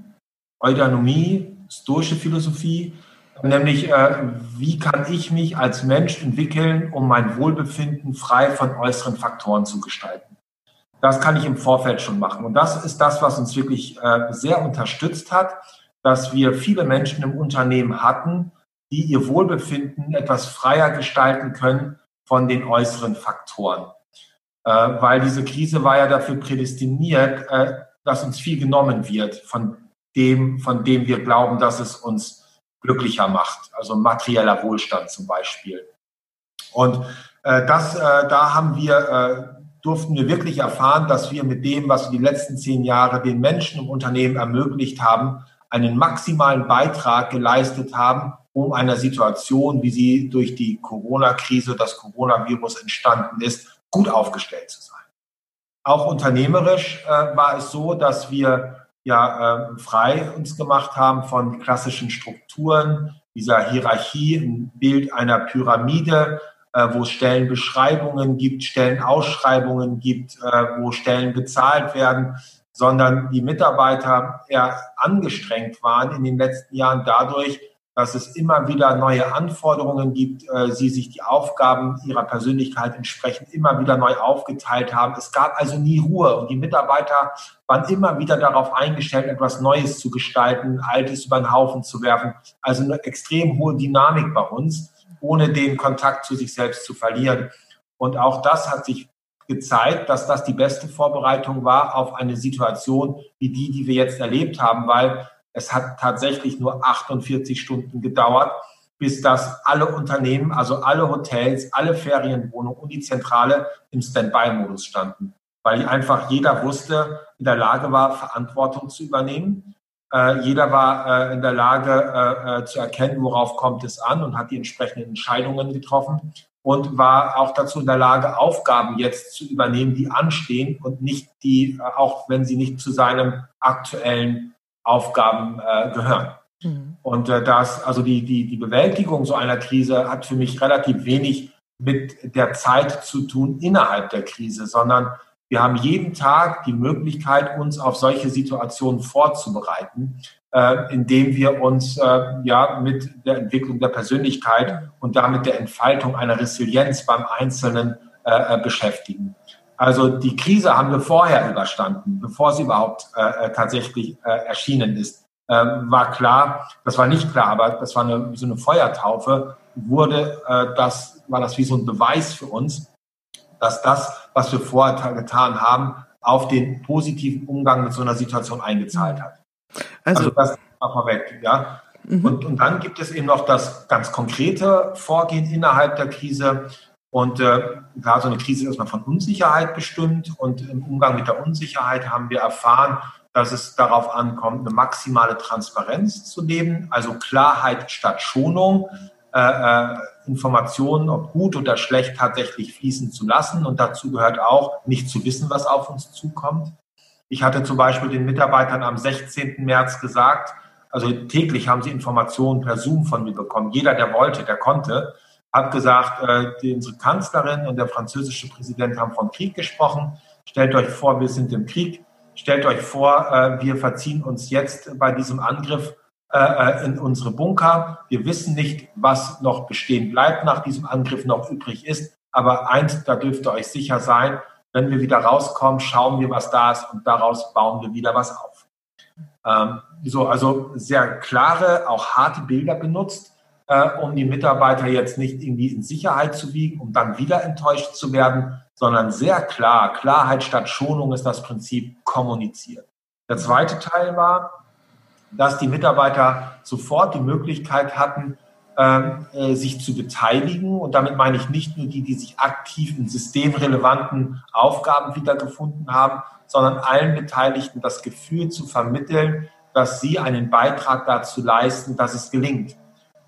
Eudanomie, stoische Philosophie, nämlich äh, wie kann ich mich als Mensch entwickeln, um mein Wohlbefinden frei von äußeren Faktoren zu gestalten. Das kann ich im Vorfeld schon machen. Und das ist das, was uns wirklich äh, sehr unterstützt hat, dass wir viele Menschen im Unternehmen hatten, die ihr Wohlbefinden etwas freier gestalten können von den äußeren Faktoren. Äh, weil diese Krise war ja dafür prädestiniert, äh, dass uns viel genommen wird von dem, von dem wir glauben, dass es uns glücklicher macht. Also materieller Wohlstand zum Beispiel. Und äh, das, äh, da haben wir, äh, durften wir wirklich erfahren, dass wir mit dem, was wir die letzten zehn Jahre den Menschen im Unternehmen ermöglicht haben, einen maximalen Beitrag geleistet haben, um einer Situation, wie sie durch die Corona-Krise, das Coronavirus entstanden ist, gut aufgestellt zu sein. Auch unternehmerisch äh, war es so, dass wir ja äh, frei uns gemacht haben von klassischen Strukturen, dieser Hierarchie, ein Bild einer Pyramide, äh, wo es Stellenbeschreibungen gibt, Stellenausschreibungen gibt, äh, wo Stellen bezahlt werden, sondern die Mitarbeiter eher angestrengt waren in den letzten Jahren dadurch, dass es immer wieder neue Anforderungen gibt, äh, sie sich die Aufgaben ihrer Persönlichkeit entsprechend immer wieder neu aufgeteilt haben. Es gab also nie Ruhe und die Mitarbeiter waren immer wieder darauf eingestellt, etwas Neues zu gestalten, Altes über den Haufen zu werfen. Also eine extrem hohe Dynamik bei uns, ohne den Kontakt zu sich selbst zu verlieren. Und auch das hat sich gezeigt, dass das die beste Vorbereitung war auf eine Situation wie die, die wir jetzt erlebt haben, weil es hat tatsächlich nur 48 Stunden gedauert, bis das alle Unternehmen, also alle Hotels, alle Ferienwohnungen und die Zentrale im Standby-Modus standen, weil einfach jeder wusste, in der Lage war, Verantwortung zu übernehmen. Äh, jeder war äh, in der Lage äh, zu erkennen, worauf kommt es an und hat die entsprechenden Entscheidungen getroffen und war auch dazu in der Lage, Aufgaben jetzt zu übernehmen, die anstehen und nicht die, auch wenn sie nicht zu seinem aktuellen Aufgaben äh, gehören. Mhm. Und äh, das, also die, die, die Bewältigung so einer Krise hat für mich relativ wenig mit der Zeit zu tun innerhalb der Krise, sondern wir haben jeden Tag die Möglichkeit, uns auf solche Situationen vorzubereiten, äh, indem wir uns äh, ja mit der Entwicklung der Persönlichkeit und damit der Entfaltung einer Resilienz beim Einzelnen äh, äh beschäftigen. Also die Krise haben wir vorher überstanden, bevor sie überhaupt äh, äh, tatsächlich äh, erschienen ist. Ähm, war klar, das war nicht klar, aber das war eine, so eine Feuertaufe, wurde äh, das war das wie so ein Beweis für uns, dass das, was wir vorher getan haben, auf den positiven Umgang mit so einer Situation eingezahlt hat. Also, also das mal vorweg, ja. Mhm. Und, und dann gibt es eben noch das ganz konkrete Vorgehen innerhalb der Krise. Und äh, klar, so eine Krise ist erstmal von Unsicherheit bestimmt. Und im Umgang mit der Unsicherheit haben wir erfahren, dass es darauf ankommt, eine maximale Transparenz zu leben, also Klarheit statt Schonung, äh, äh, Informationen, ob gut oder schlecht, tatsächlich fließen zu lassen. Und dazu gehört auch, nicht zu wissen, was auf uns zukommt. Ich hatte zum Beispiel den Mitarbeitern am 16. März gesagt, also täglich haben sie Informationen per Zoom von mir bekommen. Jeder, der wollte, der konnte, hat gesagt, äh, die, unsere Kanzlerin und der französische Präsident haben vom Krieg gesprochen. Stellt euch vor, wir sind im Krieg. Stellt euch vor, äh, wir verziehen uns jetzt bei diesem Angriff äh, in unsere Bunker. Wir wissen nicht, was noch bestehen bleibt nach diesem Angriff noch übrig ist. Aber eins, da dürft ihr euch sicher sein, wenn wir wieder rauskommen, schauen wir, was da ist und daraus bauen wir wieder was auf. Ähm, so, also sehr klare, auch harte Bilder benutzt, äh, um die Mitarbeiter jetzt nicht irgendwie in Sicherheit zu wiegen, um dann wieder enttäuscht zu werden, sondern sehr klar, Klarheit statt Schonung ist das Prinzip kommuniziert. Der zweite Teil war, dass die Mitarbeiter sofort die Möglichkeit hatten, ähm, äh, sich zu beteiligen. Und damit meine ich nicht nur die, die sich aktiv in systemrelevanten Aufgaben wiedergefunden haben, sondern allen Beteiligten das Gefühl zu vermitteln, dass sie einen Beitrag dazu leisten, dass es gelingt.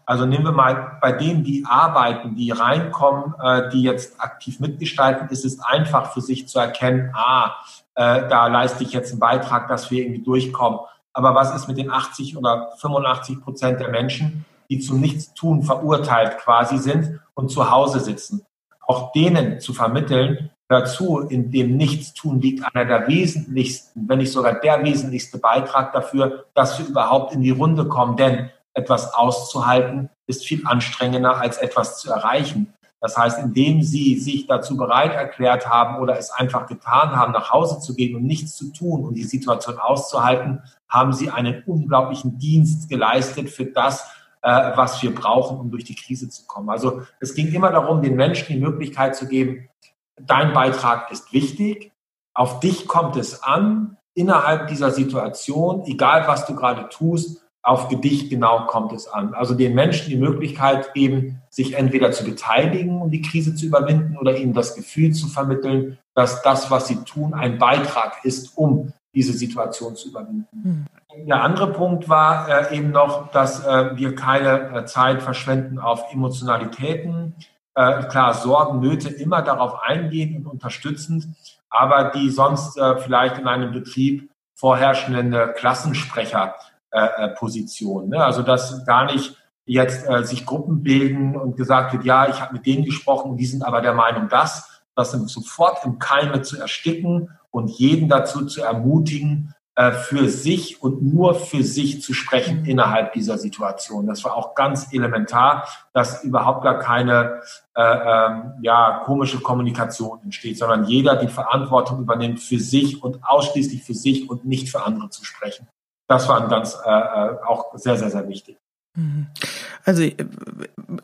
Also nehmen wir mal bei denen, die arbeiten, die reinkommen, äh, die jetzt aktiv mitgestalten, ist es einfach für sich zu erkennen, ah, äh, da leiste ich jetzt einen Beitrag, dass wir irgendwie durchkommen. Aber was ist mit den 80 oder 85 Prozent der Menschen, die zum Nichtstun verurteilt quasi sind und zu Hause sitzen? Auch denen zu vermitteln, dazu, in dem Nichtstun liegt einer der wesentlichsten, wenn nicht sogar der wesentlichste Beitrag dafür, dass wir überhaupt in die Runde kommen. Denn etwas auszuhalten ist viel anstrengender als etwas zu erreichen. Das heißt, indem Sie sich dazu bereit erklärt haben oder es einfach getan haben, nach Hause zu gehen und nichts zu tun und die Situation auszuhalten, haben Sie einen unglaublichen Dienst geleistet für das, äh, was wir brauchen, um durch die Krise zu kommen. Also es ging immer darum, den Menschen die Möglichkeit zu geben, dein Beitrag ist wichtig, auf dich kommt es an, innerhalb dieser Situation, egal was du gerade tust, auf dich genau kommt es an. Also den Menschen die Möglichkeit geben, sich entweder zu beteiligen, um die Krise zu überwinden, oder ihnen das Gefühl zu vermitteln, dass das, was sie tun, ein Beitrag ist, um diese Situation zu überwinden. Mhm. Der andere Punkt war äh, eben noch, dass äh, wir keine äh, Zeit verschwenden auf Emotionalitäten. Äh, klar, Sorgen, Nöte immer darauf eingehen und unterstützend, aber die sonst äh, vielleicht in einem Betrieb vorherrschenden äh, Klassensprecher äh, äh, Position. Ne? Also dass gar nicht jetzt äh, sich Gruppen bilden und gesagt wird, ja, ich habe mit denen gesprochen, die sind aber der Meinung das, das sofort im Keime zu ersticken und jeden dazu zu ermutigen, äh, für sich und nur für sich zu sprechen mhm. innerhalb dieser Situation. Das war auch ganz elementar, dass überhaupt gar keine äh, ähm, ja, komische Kommunikation entsteht, sondern jeder die Verantwortung übernimmt, für sich und ausschließlich für sich und nicht für andere zu sprechen das war ganz äh, äh, auch sehr, sehr, sehr wichtig. Mhm. Also äh,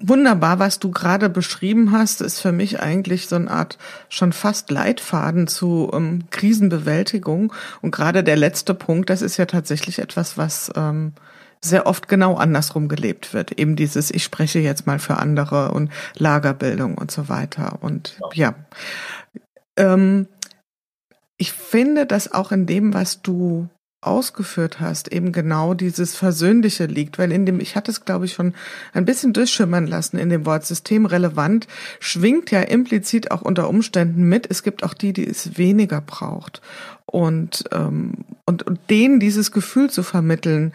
wunderbar, was du gerade beschrieben hast, ist für mich eigentlich so eine Art schon fast Leitfaden zu ähm, Krisenbewältigung. Und gerade der letzte Punkt, das ist ja tatsächlich etwas, was ähm, sehr oft genau andersrum gelebt wird. Eben dieses, ich spreche jetzt mal für andere und Lagerbildung und so weiter. Und ja. ja. Ähm, ich finde, dass auch in dem, was du ausgeführt hast, eben genau dieses Versöhnliche liegt, weil in dem, ich hatte es glaube ich schon ein bisschen durchschimmern lassen in dem Wort systemrelevant, schwingt ja implizit auch unter Umständen mit, es gibt auch die, die es weniger braucht. Und, ähm, und, und denen dieses Gefühl zu vermitteln,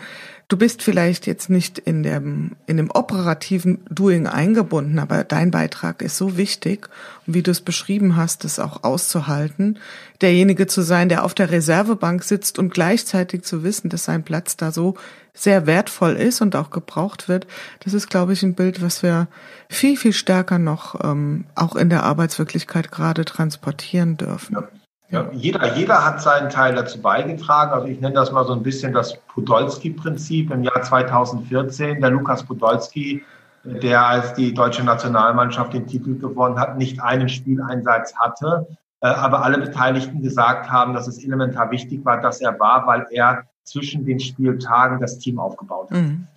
Du bist vielleicht jetzt nicht in dem, in dem operativen Doing eingebunden, aber dein Beitrag ist so wichtig, wie du es beschrieben hast, es auch auszuhalten, derjenige zu sein, der auf der Reservebank sitzt und gleichzeitig zu wissen, dass sein Platz da so sehr wertvoll ist und auch gebraucht wird. Das ist, glaube ich, ein Bild, was wir viel, viel stärker noch ähm, auch in der Arbeitswirklichkeit gerade transportieren dürfen. Ja. Ja, jeder, jeder hat seinen Teil dazu beigetragen. Also ich nenne das mal so ein bisschen das Podolski-Prinzip im Jahr 2014. Der Lukas Podolski der als die deutsche Nationalmannschaft den Titel gewonnen hat, nicht einen Spieleinsatz hatte, äh, aber alle Beteiligten gesagt haben, dass es elementar wichtig war, dass er war, weil er zwischen den Spieltagen das Team aufgebaut hat. Mhm.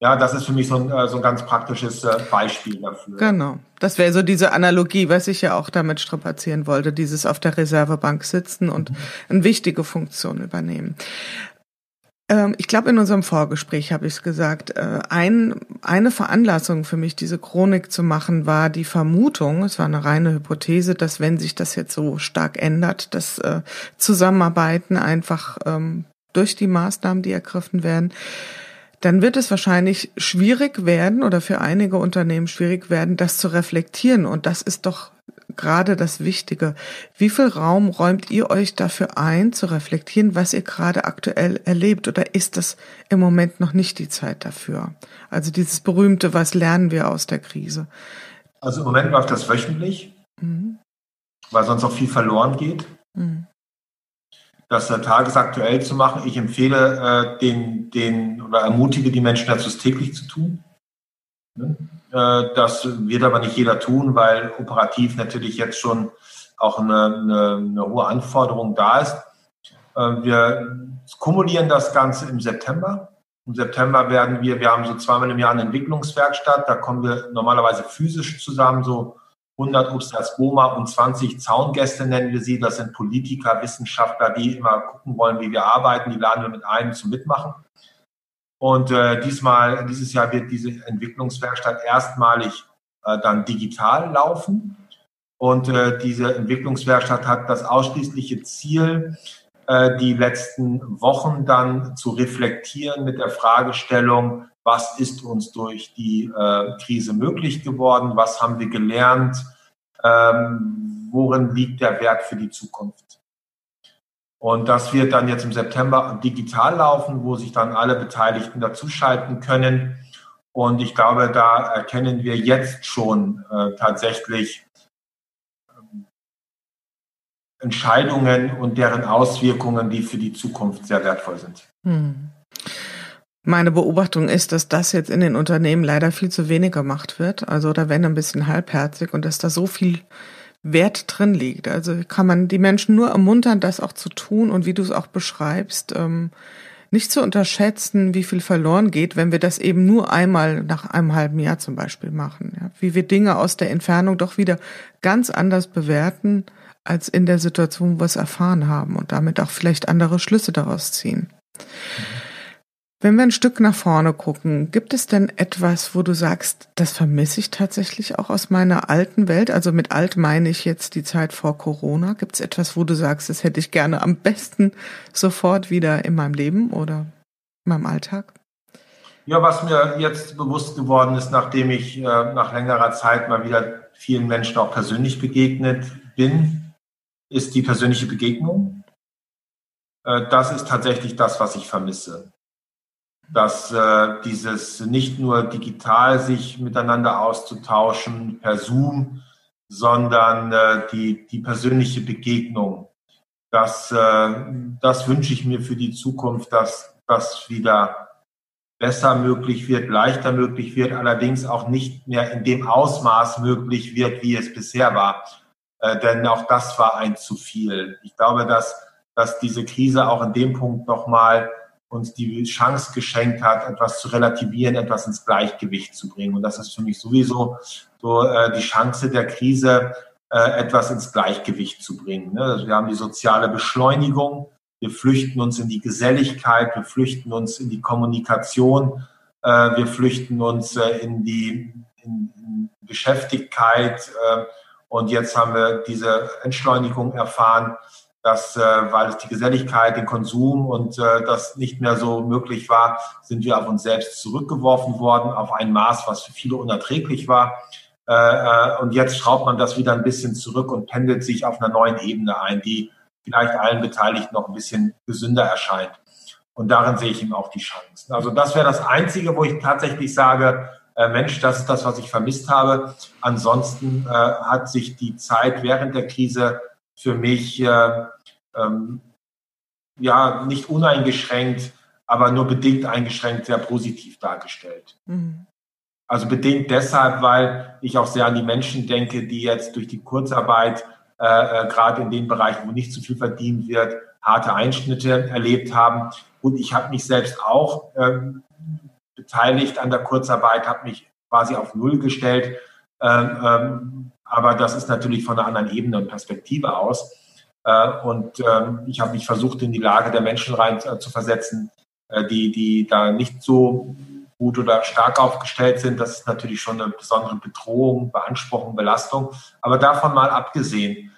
Ja, das ist für mich so ein, äh, so ein ganz praktisches äh, Beispiel dafür. Genau. Das wäre so diese Analogie, was ich ja auch damit strapazieren wollte, dieses auf der Reservebank sitzen und mhm. eine wichtige Funktion übernehmen. Ähm, ich glaube, in unserem Vorgespräch habe ich es gesagt. Äh, ein, eine Veranlassung für mich, diese Chronik zu machen, war die Vermutung, es war eine reine Hypothese, dass wenn sich das jetzt so stark ändert, das Zusammenarbeiten einfach ähm, durch die Maßnahmen, die ergriffen werden, dann wird es wahrscheinlich schwierig werden oder für einige Unternehmen schwierig werden, das zu reflektieren. Und das ist doch gerade das Wichtige. Wie viel Raum räumt ihr euch dafür ein, zu reflektieren, was ihr gerade aktuell erlebt? Oder ist das im Moment noch nicht die Zeit dafür? Also dieses berühmte, was lernen wir aus der Krise? Also im Moment läuft das wöchentlich, mhm. weil sonst auch viel verloren geht. Mhm das tagesaktuell zu machen. Ich empfehle äh, den, den oder ermutige die Menschen dazu, es täglich zu tun. Ne? Äh, das wird aber nicht jeder tun, weil operativ natürlich jetzt schon auch eine, eine, eine hohe Anforderung da ist. Äh, wir kumulieren das Ganze im September. Im September werden wir, wir haben so zweimal im Jahr eine Entwicklungswerkstatt, da kommen wir normalerweise physisch zusammen, so 100 Obsters Boma und 20 Zaungäste nennen wir sie. Das sind Politiker, Wissenschaftler, die immer gucken wollen, wie wir arbeiten. Die laden wir mit ein zum Mitmachen. Und äh, diesmal, dieses Jahr wird diese Entwicklungswerkstatt erstmalig äh, dann digital laufen. Und äh, diese Entwicklungswerkstatt hat das ausschließliche Ziel, äh, die letzten Wochen dann zu reflektieren mit der Fragestellung, was ist uns durch die äh, Krise möglich geworden, was haben wir gelernt, ähm, worin liegt der Wert für die Zukunft. Und das wird dann jetzt im September digital laufen, wo sich dann alle Beteiligten dazuschalten können. Und ich glaube, da erkennen wir jetzt schon äh, tatsächlich ähm, Entscheidungen und deren Auswirkungen, die für die Zukunft sehr wertvoll sind. Hm. Meine Beobachtung ist, dass das jetzt in den Unternehmen leider viel zu wenig gemacht wird. Also da wenn ein bisschen halbherzig und dass da so viel Wert drin liegt. Also kann man die Menschen nur ermuntern, das auch zu tun und wie du es auch beschreibst, ähm, nicht zu unterschätzen, wie viel verloren geht, wenn wir das eben nur einmal nach einem halben Jahr zum Beispiel machen. Ja? Wie wir Dinge aus der Entfernung doch wieder ganz anders bewerten als in der Situation, wo wir es erfahren haben und damit auch vielleicht andere Schlüsse daraus ziehen. Mhm. Wenn wir ein Stück nach vorne gucken, gibt es denn etwas, wo du sagst, das vermisse ich tatsächlich auch aus meiner alten Welt? Also mit alt meine ich jetzt die Zeit vor Corona. Gibt es etwas, wo du sagst, das hätte ich gerne am besten sofort wieder in meinem Leben oder in meinem Alltag? Ja, was mir jetzt bewusst geworden ist, nachdem ich äh, nach längerer Zeit mal wieder vielen Menschen auch persönlich begegnet bin, ist die persönliche Begegnung. Äh, das ist tatsächlich das, was ich vermisse dass äh, dieses nicht nur digital sich miteinander auszutauschen per Zoom, sondern äh, die, die persönliche Begegnung. Das, äh, das wünsche ich mir für die Zukunft, dass das wieder besser möglich wird, leichter möglich wird, allerdings auch nicht mehr in dem Ausmaß möglich wird, wie es bisher war. Äh, denn auch das war ein zu viel. Ich glaube, dass, dass diese Krise auch in dem Punkt nochmal uns die Chance geschenkt hat, etwas zu relativieren, etwas ins Gleichgewicht zu bringen. Und das ist für mich sowieso so äh, die Chance der Krise, äh, etwas ins Gleichgewicht zu bringen. Ne? Also wir haben die soziale Beschleunigung, wir flüchten uns in die Geselligkeit, wir flüchten uns in die Kommunikation, äh, wir flüchten uns äh, in die in, in Beschäftigkeit. Äh, und jetzt haben wir diese Entschleunigung erfahren dass, äh, weil es die Geselligkeit, den Konsum und äh, das nicht mehr so möglich war, sind wir auf uns selbst zurückgeworfen worden, auf ein Maß, was für viele unerträglich war. Äh, äh, und jetzt schraubt man das wieder ein bisschen zurück und pendelt sich auf einer neuen Ebene ein, die vielleicht allen Beteiligten noch ein bisschen gesünder erscheint. Und darin sehe ich ihm auch die Chancen. Also das wäre das Einzige, wo ich tatsächlich sage, äh, Mensch, das ist das, was ich vermisst habe. Ansonsten äh, hat sich die Zeit während der Krise für mich äh, ähm, ja nicht uneingeschränkt, aber nur bedingt eingeschränkt sehr positiv dargestellt. Mhm. Also bedingt deshalb, weil ich auch sehr an die Menschen denke, die jetzt durch die Kurzarbeit, äh, äh, gerade in den Bereichen, wo nicht zu viel verdient wird, harte Einschnitte erlebt haben. Und ich habe mich selbst auch ähm, beteiligt an der Kurzarbeit, habe mich quasi auf Null gestellt. Ähm, ähm, aber das ist natürlich von einer anderen Ebene und Perspektive aus. Äh, und ähm, ich habe mich versucht, in die Lage der Menschen rein äh, zu versetzen, äh, die, die da nicht so gut oder stark aufgestellt sind. Das ist natürlich schon eine besondere Bedrohung, Beanspruchung, Belastung. Aber davon mal abgesehen,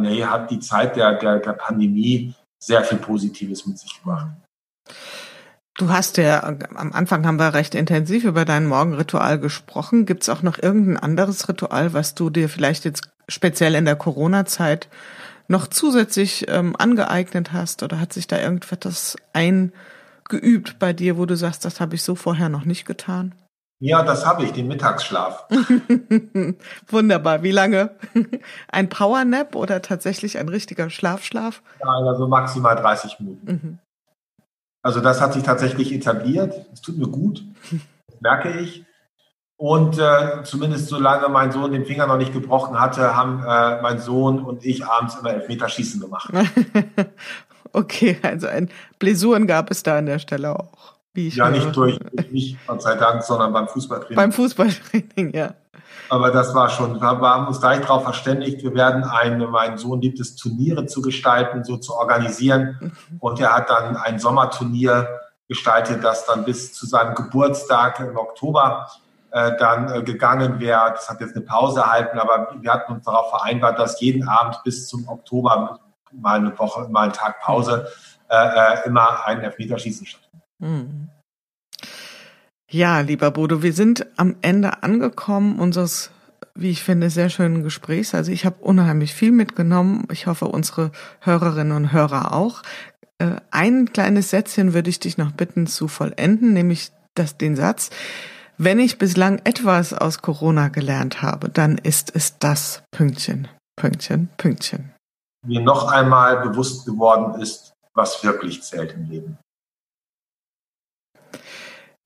nee, hat die Zeit der, der, der Pandemie sehr viel Positives mit sich gebracht. Du hast ja, am Anfang haben wir recht intensiv über dein Morgenritual gesprochen. Gibt es auch noch irgendein anderes Ritual, was du dir vielleicht jetzt speziell in der Corona-Zeit noch zusätzlich ähm, angeeignet hast? Oder hat sich da irgendetwas ein geübt bei dir, wo du sagst, das habe ich so vorher noch nicht getan? Ja, das habe ich, den Mittagsschlaf. (laughs) Wunderbar. Wie lange? (laughs) Ein Powernap oder tatsächlich ein richtiger Schlafschlaf? Nein, also maximal 30 Minuten. Mhm. Also das hat sich tatsächlich etabliert. Es tut mir gut, merke ich. Und äh, zumindest solange mein Sohn den Finger noch nicht gebrochen hatte, haben äh, mein Sohn und ich abends immer Elfmeterschießen gemacht. (laughs) Okay, also ein Blessuren gab es da an der Stelle auch. ja, nicht durch, nicht Gott sei Dank, sondern beim Fußballtraining. Beim Fußballtraining, ja. Aber das war schon, wir haben uns gleich darauf verständigt, wir werden ein, mein Sohn liebt es, Turniere zu gestalten, so zu organisieren. Mhm. Und er hat dann ein Sommerturnier gestaltet, das dann bis zu seinem Geburtstag im Oktober äh, dann äh, gegangen wäre. Das hat jetzt eine Pause erhalten, aber wir hatten uns darauf vereinbart, dass jeden Abend bis zum Oktober mal eine Woche, mal einen Tag Pause, äh, äh immer ein Elfmeterschießen stattfindet. Mhm. Ja, lieber Bodo, wir sind am Ende angekommen unseres, wie ich finde, sehr schönen Gesprächs. Also ich habe unheimlich viel mitgenommen. Ich hoffe, unsere Hörerinnen und Hörer auch. Ein kleines Sätzchen würde ich dich noch bitten zu vollenden, nämlich das, den Satz, wenn ich bislang etwas aus Corona gelernt habe, dann ist es das Pünktchen, Pünktchen, Pünktchen mir noch einmal bewusst geworden ist, was wirklich zählt im Leben.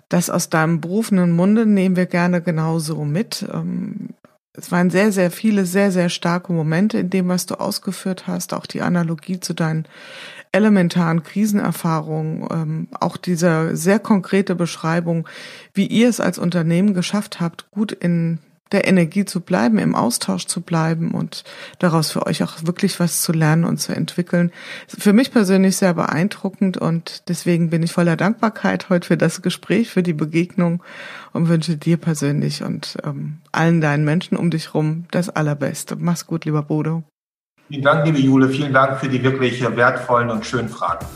Das aus deinem berufenen Munde nehmen wir gerne genauso mit. Ähm, es waren sehr, sehr viele, sehr, sehr starke Momente in dem, was du ausgeführt hast. Auch die Analogie zu deinen elementaren Krisenerfahrungen, ähm, auch diese sehr konkrete Beschreibung, wie ihr es als Unternehmen geschafft habt, gut in der Energie zu bleiben, im Austausch zu bleiben und daraus für euch auch wirklich was zu lernen und zu entwickeln. Für mich persönlich sehr beeindruckend und deswegen bin ich voller Dankbarkeit heute für das Gespräch, für die Begegnung und wünsche dir persönlich und ähm, allen deinen Menschen um dich rum das Allerbeste. Mach's gut, lieber Bodo. Vielen Dank, liebe Jule. Vielen Dank für die wirklich wertvollen und schönen Fragen.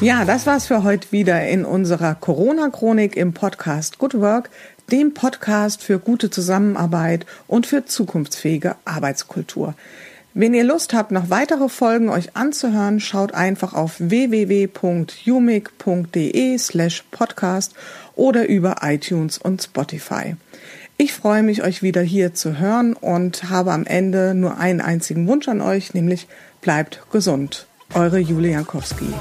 Ja, das war's für heute wieder in unserer Corona-Chronik im Podcast Good Work, dem Podcast für gute Zusammenarbeit und für zukunftsfähige Arbeitskultur. Wenn ihr Lust habt, noch weitere Folgen euch anzuhören, schaut einfach auf www.umic.de slash podcast oder über iTunes und Spotify. Ich freue mich, euch wieder hier zu hören und habe am Ende nur einen einzigen Wunsch an euch, nämlich bleibt gesund. Eure Julia Jankowski.